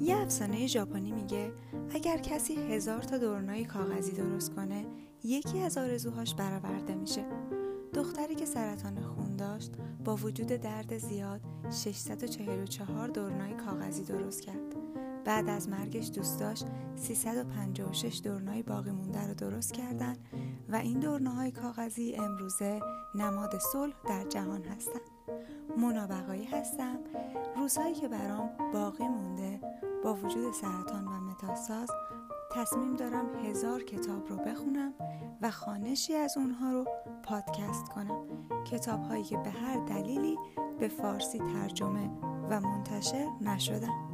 یه افسانه ژاپنی میگه اگر کسی هزار تا دورنای کاغذی درست کنه یکی از آرزوهاش برآورده میشه. دختری که سرطان خون داشت با وجود درد زیاد 644 دورنای کاغذی درست کرد. بعد از مرگش دوستاش 356 دورنای باقی مونده رو درست کردن و این دورناهای کاغذی امروزه نماد صلح در جهان هستن. منابقایی هستم. روزهایی که برام باقی مونده با وجود سرطان و متاساز تصمیم دارم هزار کتاب رو بخونم و خانشی از اونها رو پادکست کنم. کتاب هایی که به هر دلیلی به فارسی ترجمه و منتشر نشدن.